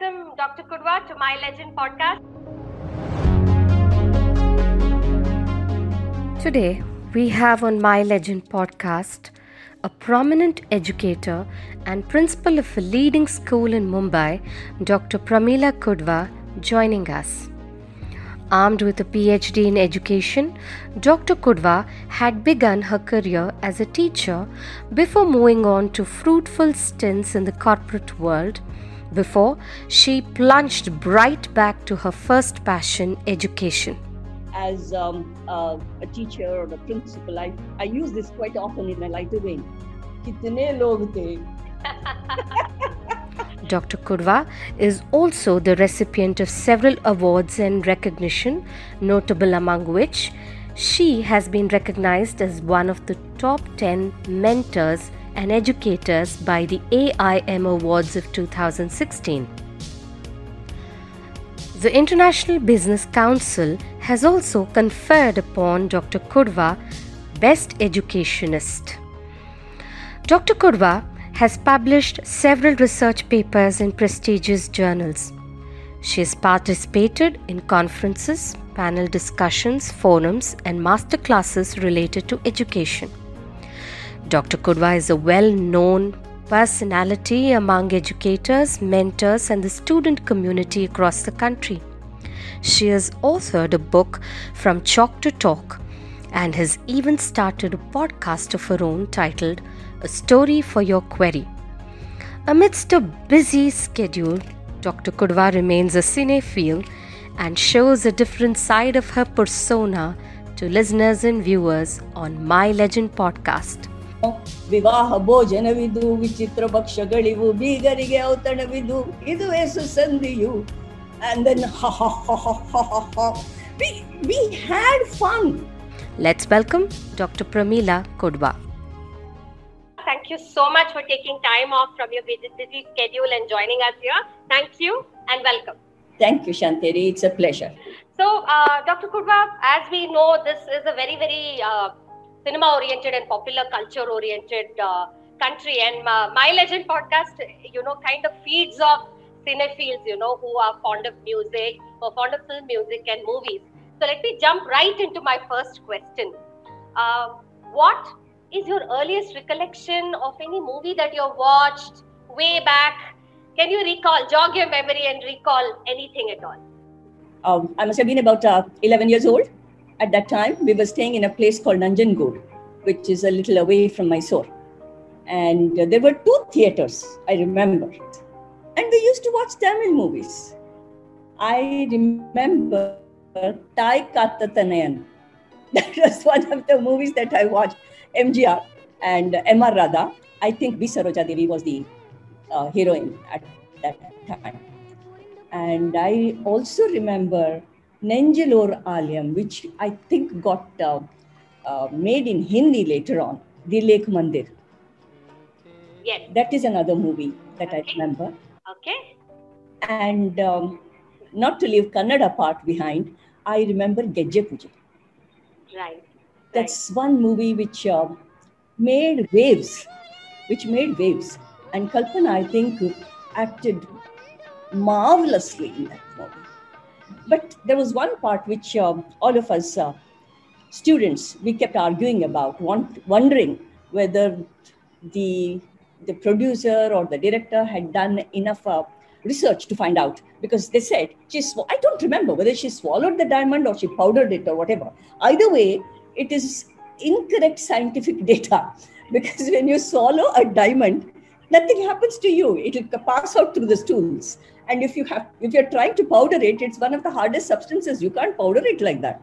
welcome Dr. Kudwa to My Legend podcast. Today, we have on My Legend podcast a prominent educator and principal of a leading school in Mumbai, Dr. Pramila Kudwa, joining us. Armed with a PhD in education, Dr. Kudwa had begun her career as a teacher before moving on to fruitful stints in the corporate world before she plunged right back to her first passion, education. As um, uh, a teacher or a principal, I, I use this quite often in a lighter way. Dr. Kudwa is also the recipient of several awards and recognition, notable among which she has been recognized as one of the top 10 mentors and educators by the AIM Awards of 2016. The International Business Council has also conferred upon Dr. Kudwa Best Educationist. Dr. Kudwa has published several research papers in prestigious journals. She has participated in conferences, panel discussions, forums, and master classes related to education. Dr. Kudwa is a well known personality among educators, mentors, and the student community across the country. She has authored a book From Chalk to Talk and has even started a podcast of her own titled A Story for Your Query. Amidst a busy schedule, Dr. Kudwa remains a cinephile and shows a different side of her persona to listeners and viewers on My Legend podcast. ವಿವಾಹ ವಿಚಿತ್ರ ಭಕ್ಷಗಳಿವು ಬೀಗರಿಗೆ ಔತಣವಿದು ಇದುವೇ ಸುಸಂಧಿಯು and then ha ha ha ha. We, we had fun. Let's welcome Dr. Pramila Kudwa. Thank you so much for taking time off from your busy schedule and joining us here. Thank you and welcome. Thank you, Shanteri. It's a pleasure. So, uh, Dr. Kudwa, as we know, this is a very, very uh, cinema oriented and popular culture oriented uh, country. And uh, My Legend podcast, you know, kind of feeds off cinephiles, you know, who are fond of music or fond of film music and movies. So, let me jump right into my first question. Uh, what is your earliest recollection of any movie that you've watched way back? Can you recall, jog your memory and recall anything at all? um, I must have been about uh, 11 years old at that time. We were staying in a place called Nanjangud, which is a little away from Mysore. And uh, there were two theaters, I remember. And we used to watch Tamil movies. I remember Tai Kattatanayan. That was one of the movies that I watched. MGR and M.R. Radha. I think B. Devi was the uh, heroine at that time. And I also remember Nenjil Or Aalayam, which I think got uh, uh, made in Hindi later on, Dil Ek Mandir. Yes. That is another movie that I remember. Okay. And um, not to leave Kannada part behind, I remember Gejje Puja. Right. That's one movie which uh, made waves, which made waves. And Kalpana, I think, acted marvelously in that movie. But there was one part which um, all of us uh, students we kept arguing about, wondering whether the the producer or the director had done enough uh, research to find out because they said she sw- I don't remember whether she swallowed the diamond or she powdered it or whatever. Either way, it is incorrect scientific data because when you swallow a diamond, nothing happens to you. It will pass out through the stools. And if you have, if you're trying to powder it, it's one of the hardest substances. You can't powder it like that.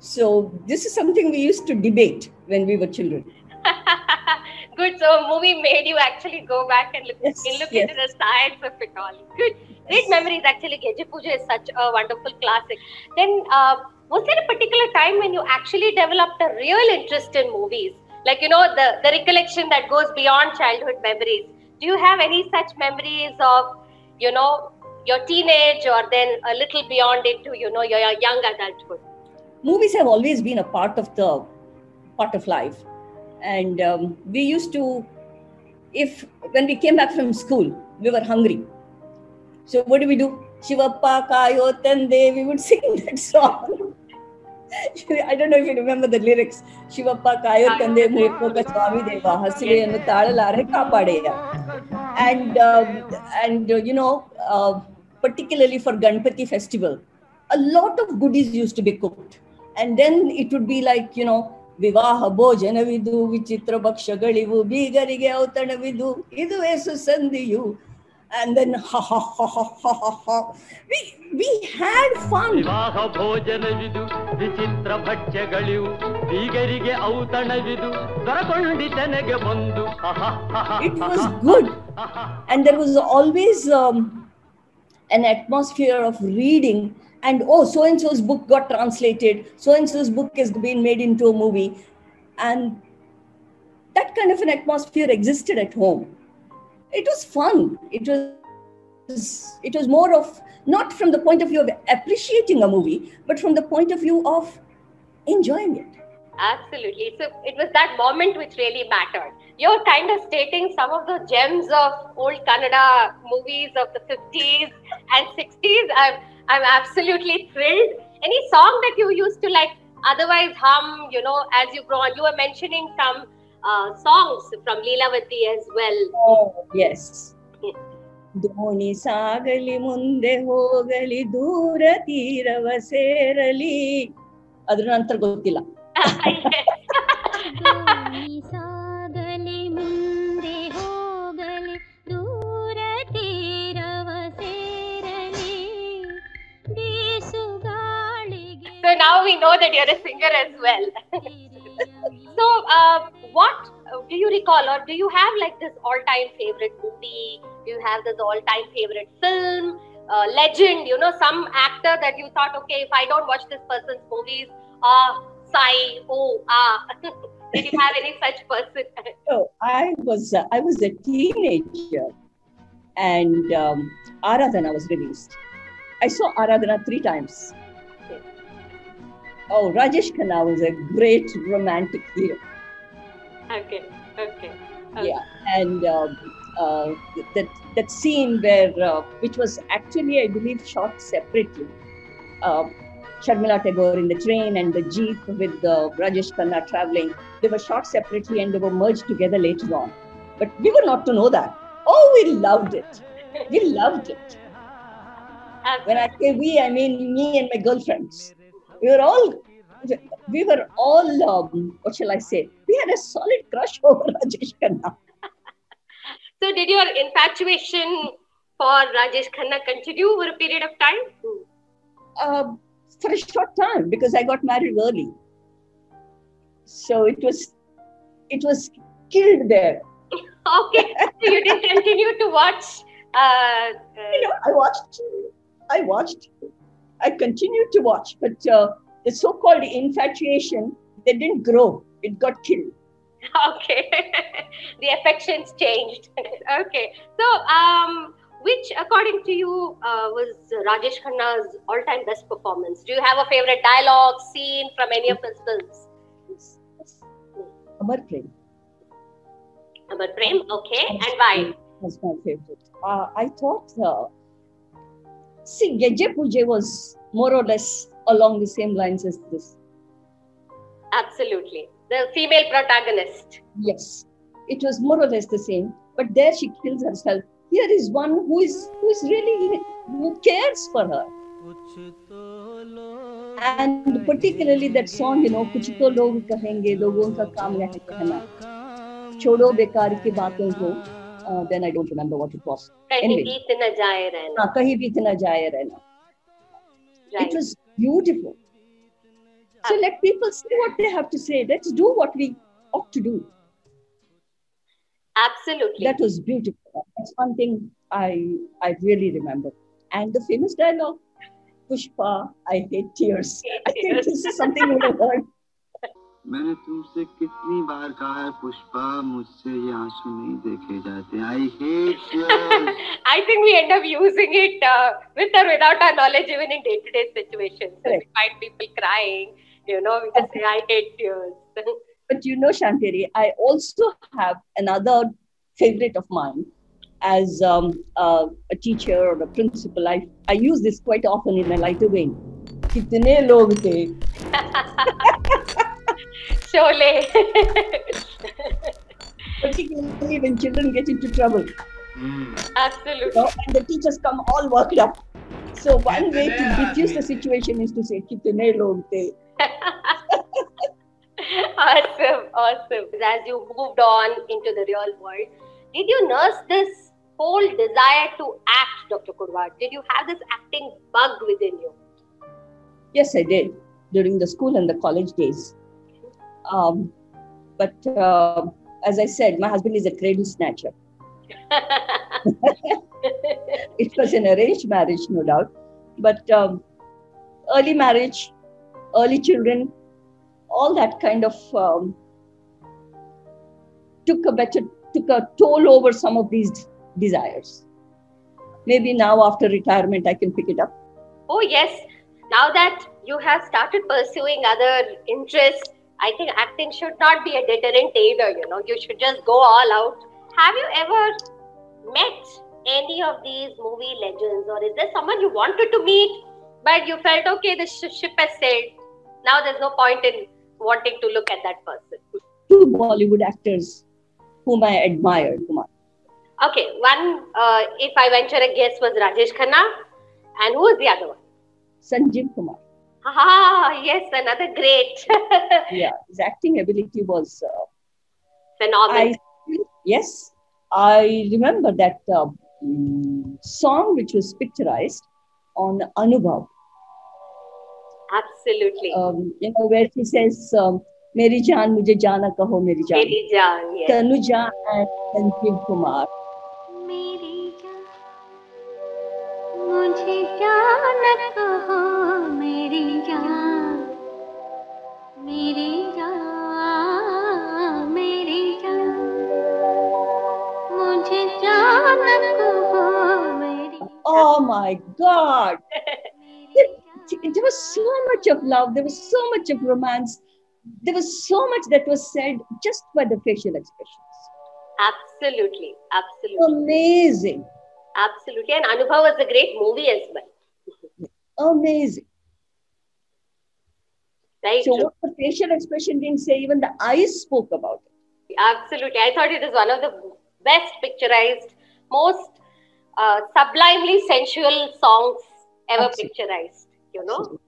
So this is something we used to debate when we were children. Good. So a movie made you actually go back and look, Yes, and look yes. into the science of it all. Good. Great memories. Actually, Gejje Puja is such a wonderful classic. Then, uh, was there a particular time when you actually developed a real interest in movies? Like you know, the the recollection that goes beyond childhood memories. Do you have any such memories of, you know, your teenage or then a little beyond into, you know, your young adulthood? movies have always been a part of the part of life and um, we used to if when we came back from school we were hungry So what do we do? Shivappa Kayo Tande, we would sing that song. I don't know if you remember the lyrics. Shivappa Kayo Tande Mrepoka Swami Deva Hasile and Talalare Kapadeya. And, um, and uh, you know, uh, particularly for Ganpati festival, a lot of goodies used to be cooked. And then it would be like, you know, ವಿವಾಹ ಭೋಜನವಿದು ವಿಚಿತ್ರ ಭಕ್ಷ್ಯಗಳಿವು ಬೀಗರಿಗೆ ಔತಣವಿದು ಇದುವೇ ಸುಸಂಧಿಯು and then ha ha ha ha ha ha ha. We we had fun. ವಿವಾಹ ಭೋಜನವಿದು ವಿಚಿತ್ರ ಭಕ್ಷ್ಯಗಳಿವು ಬೀಗರಿಗೆ ಔತಣವಿದು ದೊರಕೊಂಡಿತನೆಗೆ ಬಂದು It was good, and there was always um, an atmosphere of reading. And oh, so and so's book got translated. So and so's book has been made into a movie, and that kind of an atmosphere existed at home it was fun. It was it was more of not from the point of view of appreciating a movie, but from the point of view of enjoying it. Absolutely. So it was that moment which really mattered. You're kind of stating some of the gems of old Kannada movies of the 50s and 60s. I'm, I'm absolutely thrilled. Any song that you used to like otherwise hum, you know, as you grow on? You were mentioning some uh, songs from Leelavati as well. Oh, yes. ದೋಣಿ ಸಾಗಲಿ ಮುಂದೆ ಹೋಗಲಿ ದೂರ ತೀರವ ಸೇರಲಿ ಅದ್ರ ನಂತರ ಗೊತ್ತಿಲ್ಲ ದೋಣಿ ಸಾಗಲಿ ಮುಂದೆ ಹೋಗಲಿ ದೂರ ತೀರವ ಸೇರಲಿ ಬೀಸುಗಾಳಿಗೆ So now we know that you're a singer as well. so, uh, what uh, do you recall, or do you have like this all-time favorite movie? Do you have this all-time favorite film? Uh, legend, you know, some actor that you thought, okay, if I don't watch this person's movies, ah, sigh, oh, ah. Did you have any such person? So I was uh, I was a teenager, and um, Aradhana was released. I saw Aradhana three times. Oh, Rajesh Khanna was a great romantic hero. Okay, okay. Yeah, and um, uh, that that scene where uh, which was actually I believe shot separately. Uh, Sharmila Tagore in the train and the jeep with the Rajesh Khanna traveling. They were shot separately and they were merged together later on. But we were not to know that. Oh, we loved it. We loved it. When I say we, I mean me and my girlfriends. We were all, we were all, um, what shall I say? Had a solid crush over Rajesh Khanna. So, did your infatuation for Rajesh Khanna continue over a period of time? Uh, for a short time because I got married early. So it was, it was killed there. Okay, so you didn't continue to watch. Uh, You know, I watched, I watched, I continued to watch, but uh, the so-called infatuation, they didn't grow. It got killed. okay, the affections changed. okay, so um, which, according to you, uh, was Rajesh Khanna's all-time best performance? Do you have a favorite dialogue, scene from any of his films? Amar Prem Amar Prem, okay, and why? was my favorite. Uh, I thought, uh, see, Gejje Puje was more or less along the same lines as this. Absolutely, the female protagonist. Yes, it was more or less the same. But there she kills herself. Here is one who is who is really who cares for her. And particularly that song, you know, कुछ तो लोग कहेंगे लोगों का काम है कहना छोड़ो बेकार की बातों को uh, then I don't remember what it was. कहीं Anyway. बीत न जाए रहना. हाँ, कहीं भी इतना जाए रहना. Right. It was beautiful. So let people say what they have to say. Let's do what we ought to do. Absolutely. That was beautiful. That's one thing I I really remember. And the famous dialogue, Pushpa, I hate tears. I think this is something you would have heard. मैंने तुमसे कितनी बार कहा है पुष्पा मुझसे ये आंसू नहीं देखे जाते I hate I think we end up using it uh, with or without our knowledge, even in day-to-day situations. When we Correct. find people crying, you know, we can say, I hate tears. but you know, Shanteri, I also have another favorite of mine as um, uh, a teacher or a principal. I, I use this quite often in a lighter vein. कितने लोग थे Sholay particularly when children get into trouble mm. absolutely you know, and the teachers come all worked up so one way to diffuse the situation is to say kitne log the awesome, awesome. As you moved on into the real world, did you nurse this whole desire to act, Dr. Kudwa? Did you have this acting bug within you? Yes, I did during the school and the college days. Um, but uh, as I said, my husband is a cradle snatcher. it was an arranged marriage, no doubt. But um, early marriage, early children, all that kind of um, took a better took a toll over some of these desires. Maybe now after retirement, I can pick it up. oh, yes. Now that you have started pursuing other interests, I think acting should not be a deterrent either. You know, you should just go all out. Have you ever met any of these movie legends, or is there someone you wanted to meet, but you felt okay, the sh- ship has sailed? Now there's no point in wanting to look at that person. Two Bollywood actors whom I admired, Kumar. Okay, one, uh, if I venture a guess, was Rajesh Khanna, and who was the other one? Sanjeev Kumar. Ah, yes, another great, Yeah, his acting ability was uh, phenomenal. I yes, I remember that uh, mm, song which was picturized on Anubhav. Absolutely. Um, you know where he says, um, "Meri jaan mujhe jana kaho, meri jaan." Meri Jaan, yes. Tanuja and Sanjeev Kumar. मेरी जान मुझे जान कहो मेरी जान मेरी जान मेरी जान मुझे जान कहो मेरी Oh my God! there was so much of love, there was so much of romance, there was so much that was said just by the facial expressions. Absolutely, absolutely. Amazing. Absolutely, and Anubhav was a great movie as well. Amazing. Right. So what the facial expression didn't say, even the eyes spoke about it. Absolutely, I thought it is one of the best picturized, most uh, sublimely sensual songs ever Absolutely. picturized. You know?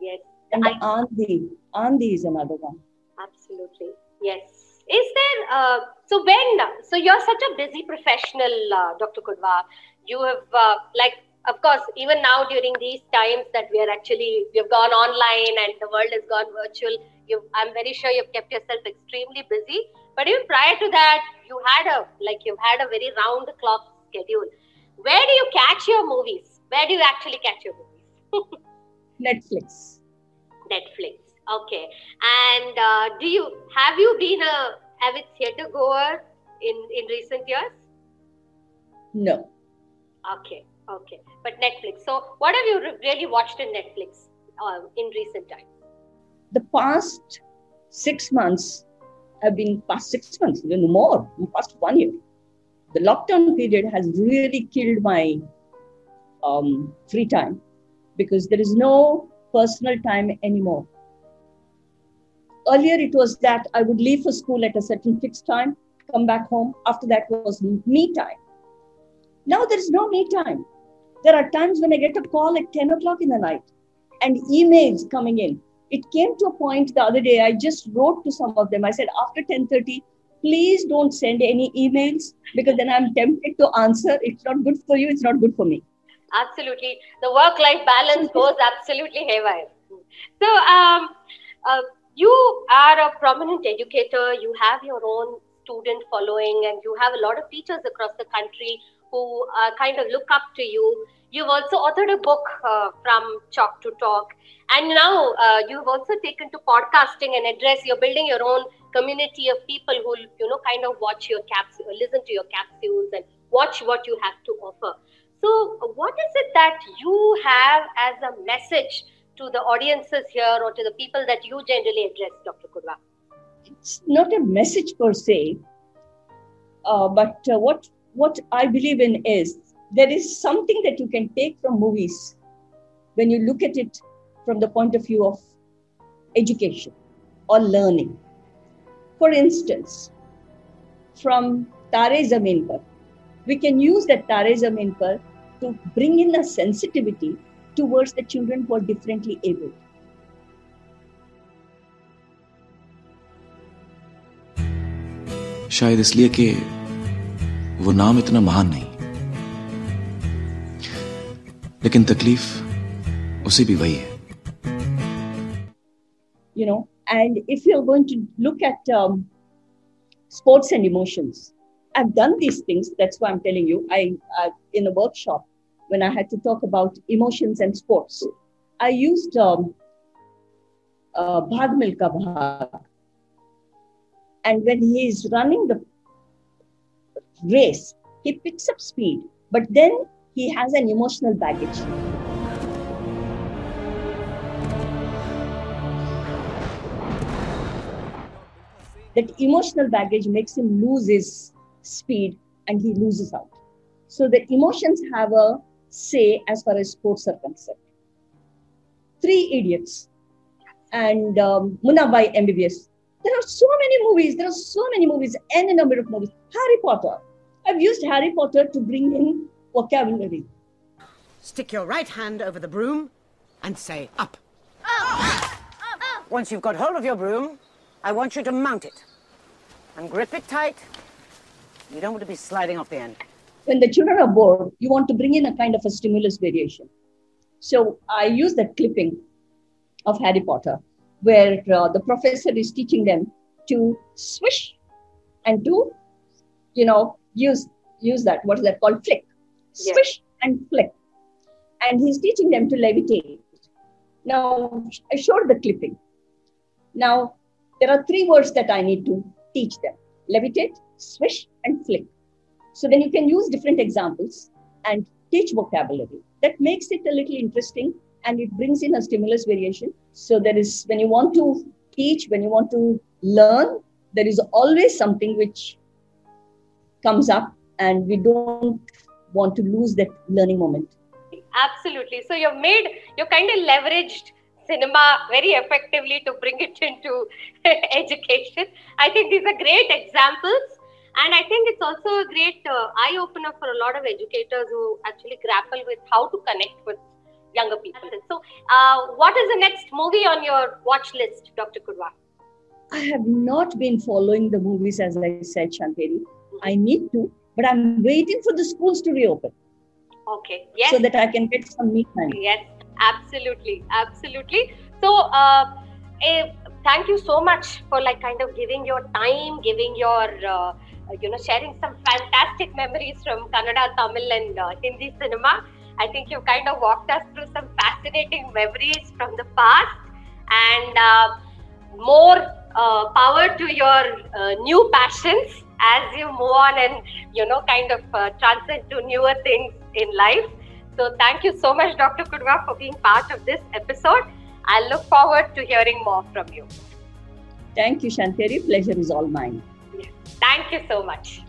Yes. And I- Aandhi, Aandhi is another one. Absolutely. Yes. Is there, uh, so when, so you're such a busy professional, uh, Dr. Kudwa. You have, uh, like, of course, even now during these times that we are actually, we've gone online and the world has gone virtual, you, I'm very sure you've kept yourself extremely busy. But even prior to that, you had a, like, you've had a very round the clock schedule. Where do you catch your movies? Where do you actually catch your movies? Netflix. Netflix. Okay. And uh, do you have you been a avid theatre goer in in recent years? No. Okay. Okay. But Netflix. So, what have you re- really watched in Netflix uh, in recent times? The past six months have been past six months, even more, past one year. The lockdown period has really killed my um, free time because there is no personal time anymore. Earlier, it was that I would leave for school at a certain fixed time, come back home. After that was me time. Now there is no me time. There are times when I get a call at 10 o'clock in the night and emails coming in. It came to a point the other day, I just wrote to some of them. I said, after 10.30, please don't send any emails because then I'm tempted to answer. It's not good for you. It's not good for me. Absolutely. The work life balance goes absolutely haywire. So, um, uh, you are a prominent educator, you have your own student following, and you have a lot of teachers across the country who uh, kind of look up to you. You've also authored a book uh, from Chalk to Talk, and now uh, you've also taken to podcasting and address. You're building your own community of people who you know kind of watch your capsules, listen to your capsules, and watch what you have to offer. So, what is it that you have as a message to the audiences here or to the people that you generally address, Dr. Kudwa? It's not a message per se, uh, but uh, what what I believe in is there is something that you can take from movies when you look at it from the point of view of education or learning. For instance, from Tare Zameen Par, we can use that Tare Zameen Par to bring in a sensitivity towards the children who are differently able. शायद इसलिए कि वो नाम इतना महान नहीं लेकिन तकलीफ उसे भी वही है you know and if you're going to look at um, sports and emotions i've done these things that's why i'm telling you i uh, in a workshop when i had to talk about emotions and sports i used um, uh, Bhaag Milkha Bhaag and when he is running the race he picks up speed but then he has an emotional baggage. That emotional baggage makes him lose his speed and he loses out. So the emotions have a say as far as sports are concerned. Three Idiots and um, Munna Bhai MBBS. There are so many movies. There are so many movies, any number of movies. Harry Potter. I've used Harry Potter to bring in vocabulary. Stick your right hand over the broom and say up. Once you've got hold of your broom, I want you to mount it and grip it tight. You don't want to be sliding off the end. When the children are bored, you want to bring in a kind of a stimulus variation. So I use that clipping of Harry Potter, where uh, the professor is teaching them to swish and to, you know, use use that. What is that called? Flick. Swish and flick. And he's teaching them to levitate. Now I showed the clipping. Now there are three words that I need to teach them: levitate, swish, and flick. So then you can use different examples and teach vocabulary. That makes it a little interesting and it brings in a stimulus variation. So there is, when you want to teach, when you want to learn, there is always something which comes up and we don't want to lose that learning moment. Absolutely. So you've made, you kind of leveraged cinema very effectively to bring it into education. I think these are great examples. And I think it's also a great uh, eye opener for a lot of educators who actually grapple with how to connect with younger people. So, uh, what is the next movie on your watch list, Dr. Kudwa? I have not been following the movies as I said, Shanteri. I need to, but I'm waiting for the schools to reopen Okay. Yes. so that I can get some me time. Yes, absolutely, absolutely. So, uh, eh, thank you so much for like kind of giving your time, giving your, uh, you know, sharing some fantastic memories from Kannada, Tamil, and uh, Hindi cinema. I think you kind of walked us through some fascinating memories from the past, and uh, more uh, power to your uh, new passions as you move on and you know kind of uh, transcend to newer things in life. So thank you so much, Dr. Kudwa, for being part of this episode. I look forward to hearing more from you. Thank you, Shanteri. Pleasure is all mine. Thank you so much.